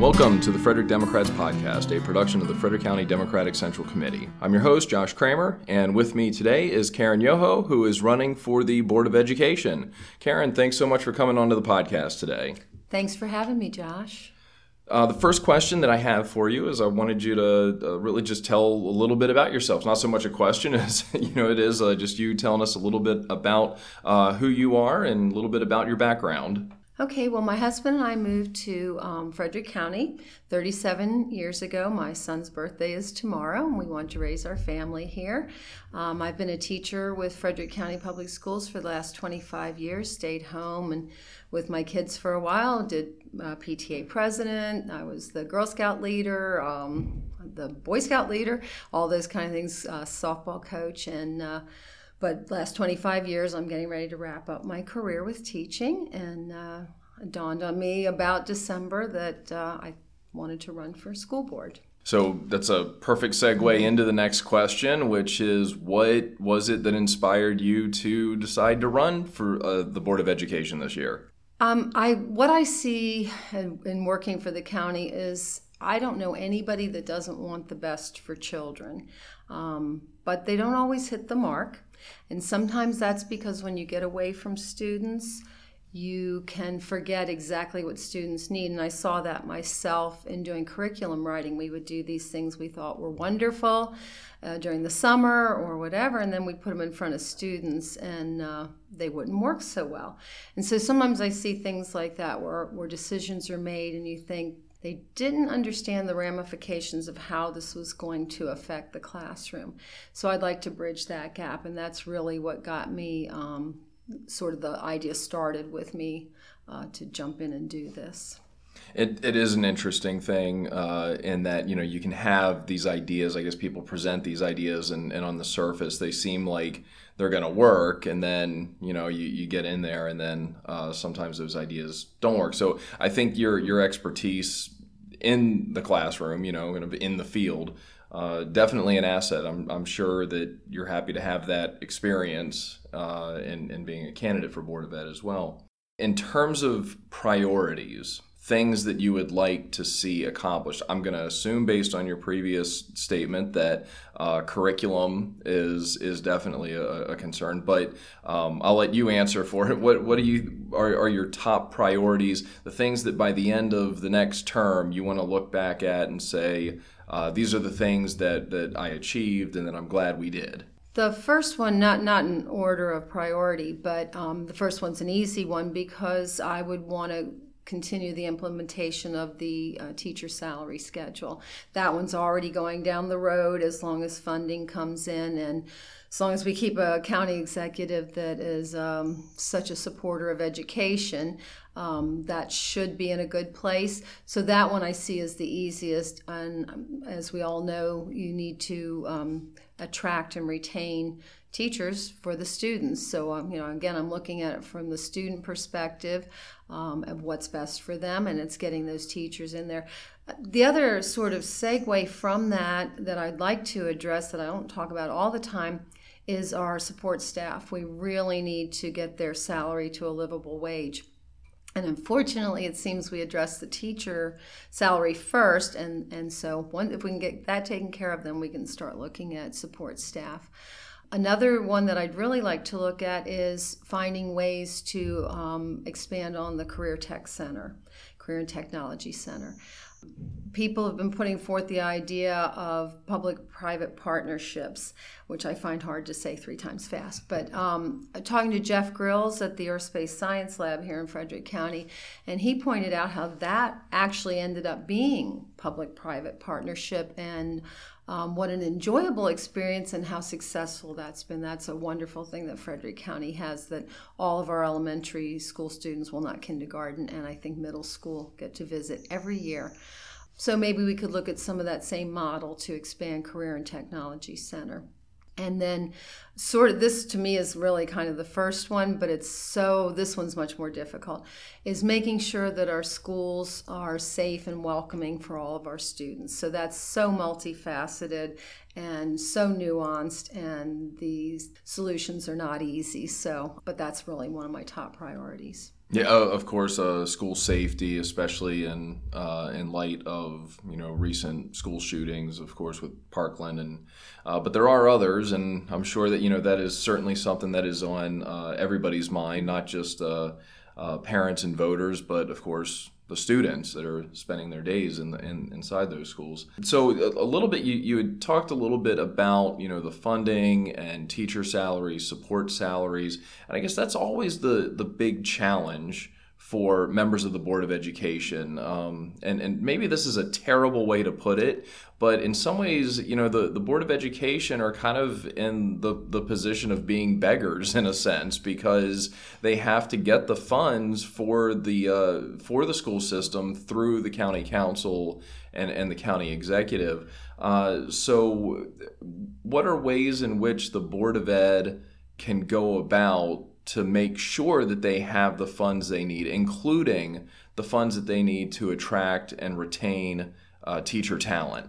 Welcome to the Frederick Democrats Podcast, a production of the Frederick County Democratic Central Committee. I'm your host, Josh Kramer, and with me today is Karen Yoho, who is running for the Board of Education. Karen, thanks so much for coming onto the podcast today. Thanks for having me, Josh. Uh, the first question that I have for you is I wanted you to uh, really just tell a little bit about yourself. Not so much a question as you know it is uh, just you telling us a little bit about uh, who you are and a little bit about your background. Okay, well, my husband and I moved to um, Frederick County 37 years ago. My son's birthday is tomorrow, and we want to raise our family here. Um, I've been a teacher with Frederick County Public Schools for the last 25 years, stayed home and with my kids for a while, did uh, PTA president, I was the Girl Scout leader, um, the Boy Scout leader, all those kind of things, uh, softball coach, and uh, but last 25 years i'm getting ready to wrap up my career with teaching and uh, it dawned on me about december that uh, i wanted to run for school board so that's a perfect segue into the next question, which is what was it that inspired you to decide to run for uh, the Board of Education this year? Um, I what I see in, in working for the county is I don't know anybody that doesn't want the best for children, um, but they don't always hit the mark. And sometimes that's because when you get away from students, you can forget exactly what students need. And I saw that myself in doing curriculum writing. We would do these things we thought were wonderful uh, during the summer or whatever, and then we put them in front of students and uh, they wouldn't work so well. And so sometimes I see things like that where, where decisions are made and you think, they didn't understand the ramifications of how this was going to affect the classroom. So I'd like to bridge that gap, and that's really what got me um, sort of the idea started with me uh, to jump in and do this. It, it is an interesting thing uh, in that you know you can have these ideas. I guess people present these ideas, and, and on the surface they seem like they're going to work, and then you know you, you get in there, and then uh, sometimes those ideas don't work. So I think your your expertise in the classroom, you know, in the field, uh, definitely an asset. I'm, I'm sure that you're happy to have that experience uh, in, in being a candidate for Board of Ed as well. In terms of priorities, things that you would like to see accomplished? I'm going to assume, based on your previous statement, that uh, curriculum is is definitely a, a concern. But um, I'll let you answer for it. What what do you are, are your top priorities? The things that by the end of the next term you want to look back at and say, uh, these are the things that that I achieved and that I'm glad we did. The first one, not not in order of priority, but um, the first one's an easy one because I would want to continue the implementation of the uh, teacher salary schedule. That one's already going down the road as long as funding comes in and as long as we keep a county executive that is um, such a supporter of education, um, that should be in a good place. So that one I see as the easiest. And um, as we all know, you need to um, attract and retain teachers for the students. So, um, you know, again, I'm looking at it from the student perspective um, of what's best for them, and it's getting those teachers in there. The other sort of segue from that that I'd like to address that I don't talk about all the time is our support staff. We really need to get their salary to a livable wage. And unfortunately, it seems we address the teacher salary first, and, and so one, if we can get that taken care of, then we can start looking at support staff. Another one that I'd really like to look at is finding ways to um, expand on the Career Tech Center, Career and Technology Center. People have been putting forth the idea of public private partnerships, which I find hard to say three times fast. But um, talking to Jeff Grills at the Earthspace Science Lab here in Frederick County, and he pointed out how that actually ended up being public private partnership and um, what an enjoyable experience and how successful that's been. That's a wonderful thing that Frederick County has that all of our elementary school students, well, not kindergarten, and I think middle school get to visit every year. So maybe we could look at some of that same model to expand Career and Technology Center. And then, sort of, this to me is really kind of the first one, but it's so, this one's much more difficult, is making sure that our schools are safe and welcoming for all of our students. So that's so multifaceted and so nuanced, and these solutions are not easy. So, but that's really one of my top priorities. Yeah, of course, uh, school safety, especially in uh, in light of you know recent school shootings, of course, with Parkland, and uh, but there are others, and I'm sure that you know that is certainly something that is on uh, everybody's mind, not just uh, uh, parents and voters, but of course the students that are spending their days in, the, in inside those schools. So a, little bit, you, you had talked a little bit about you know the funding and teacher salaries, support salaries, and I guess that's always the the big challenge for members of the Board of Education. Um, and, and maybe this is a terrible way to put it, but in some ways, you know, the, the Board of Education are kind of in the, the position of being beggars in a sense because they have to get the funds for the, uh, for the school system through the county council and, and the county executive. Uh, so, what are ways in which the Board of Ed can go about to make sure that they have the funds they need, including the funds that they need to attract and retain uh, teacher talent.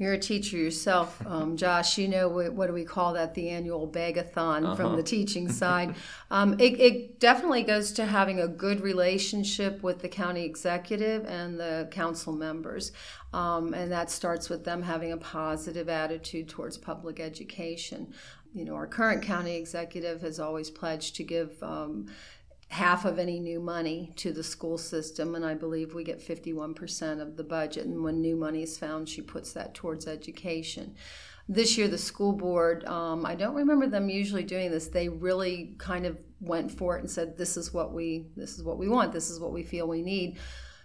You're a teacher yourself, um, Josh. You know what, what, do we call that? The annual begathon uh-huh. from the teaching side. Um, it, it, definitely goes to having a good relationship with the county executive and the council members, um, and that starts with them having a positive attitude towards public education you know, our current county executive has always pledged to give um, half of any new money to the school system, and I believe we get 51% of the budget. And when new money is found, she puts that towards education. This year, the school board, um, I don't remember them usually doing this. They really kind of went for it and said, "This is what we, this is what we want. This is what we feel we need."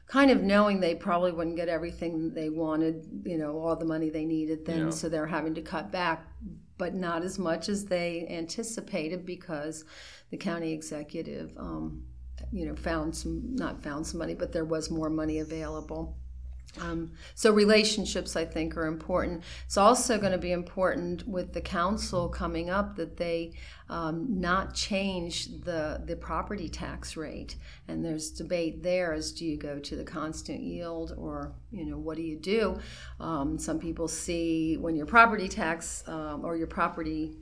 kind of knowing they probably wouldn't get everything they wanted, you know, all the money they needed then, yeah. so they're having to cut back but not as much as they anticipated because the county executive, um, you know, found some, not found some money, but there was more money available. Um, so relationships, I think, are important. It's also going to be important with the council coming up that they um, not change the the property tax rate. And there's debate there as do you go to the constant yield or you know what do you do? Um, some people see when your property tax um, or your property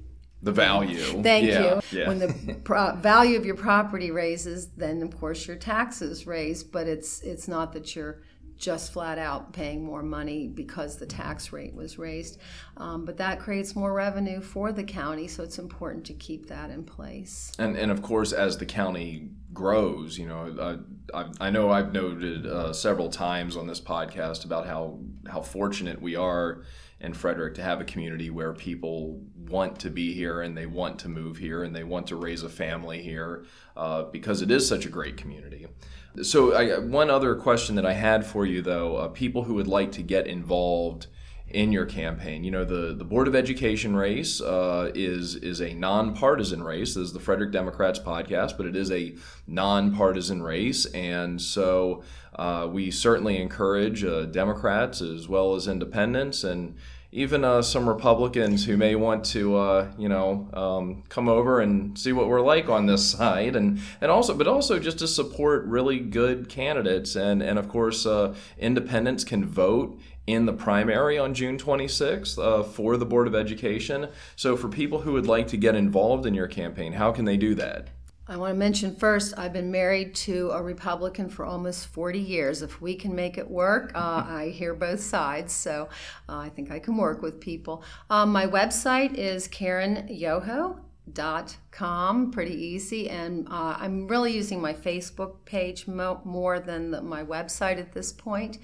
the value. Thank yeah. you. Yeah. When the pro- value of your property raises, then of course your taxes raise. But it's it's not that you're just flat out paying more money because the tax rate was raised. Um, but that creates more revenue for the county, so it's important to keep that in place. And, and of course, as the county grows, you know, I, I know I've noted uh, several times on this podcast about how, how fortunate we are in Frederick to have a community where people want to be here and they want to move here and they want to raise a family here uh, because it is such a great community. So, I, one other question that I had for you, though, uh, people who would like to get involved in your campaign. You know, the, the Board of Education race uh, is is a nonpartisan race. This is the Frederick Democrats podcast, but it is a nonpartisan race, and so uh, we certainly encourage uh, Democrats as well as independents and even uh, some Republicans who may want to, uh, you know, um, come over and see what we're like on this side, and and also, but also just to support really good candidates, and and of course, uh, independents can vote in the primary on June 26th uh, for the Board of Education. So, for people who would like to get involved in your campaign, how can they do that? I want to mention first, I've been married to a Republican for almost 40 years. If we can make it work, uh, I hear both sides, so uh, I think I can work with people. Um, my website is karenyoho.com, pretty easy, and uh, I'm really using my Facebook page mo- more than the, my website at this point.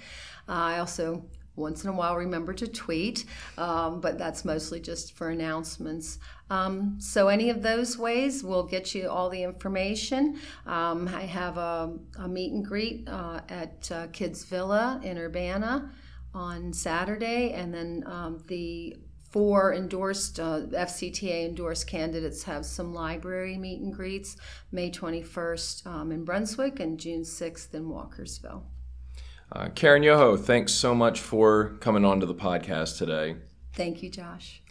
Uh, I also once in a while remember to tweet, um, but that's mostly just for announcements. Um, so, any of those ways will get you all the information. Um, I have a, a, meet and greet uh, at uh, Kids Villa in Urbana on Saturday, and then um, the four endorsed uh, FCTA endorsed candidates have some library meet and greets May 21st um, in Brunswick and June 6th in Walkersville. Uh, Karen Yoho, thanks so much for coming on to the podcast today. Thank you, Josh.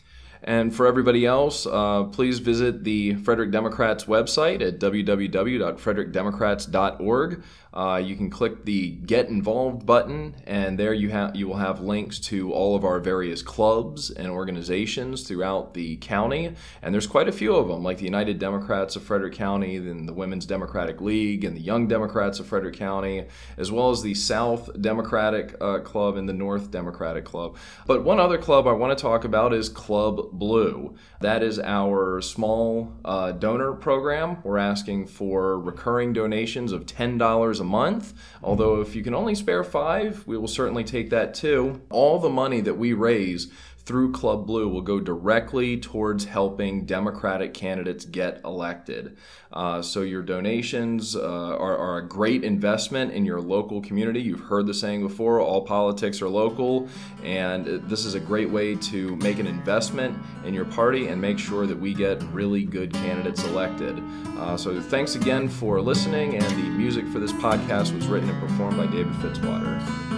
And for everybody else, uh, please visit the Frederick Democrats website at www.frederickdemocrats.org. Uh, you can click the Get Involved button, and there you have you will have links to all of our various clubs and organizations throughout the county. And there's quite a few of them, like the United Democrats of Frederick County, then the Women's Democratic League, and the Young Democrats of Frederick County, as well as the South Democratic uh, Club and the North Democratic Club. But one other club I want to talk about is Club Blue. That is our small uh, donor program. We're asking for recurring donations of $10 a month. Although, if you can only spare five, we will certainly take that too. All the money that we raise through Club Blue will go directly towards helping Democratic candidates get elected. Uh, so your donations uh, are, are, a great investment in your local community. You've heard the saying before all politics are local, and this is a great way to make an investment in your party and make sure that we get really good candidates elected. Uh, so thanks again for listening, and the music for this podcast was written and performed by David Fitzwater.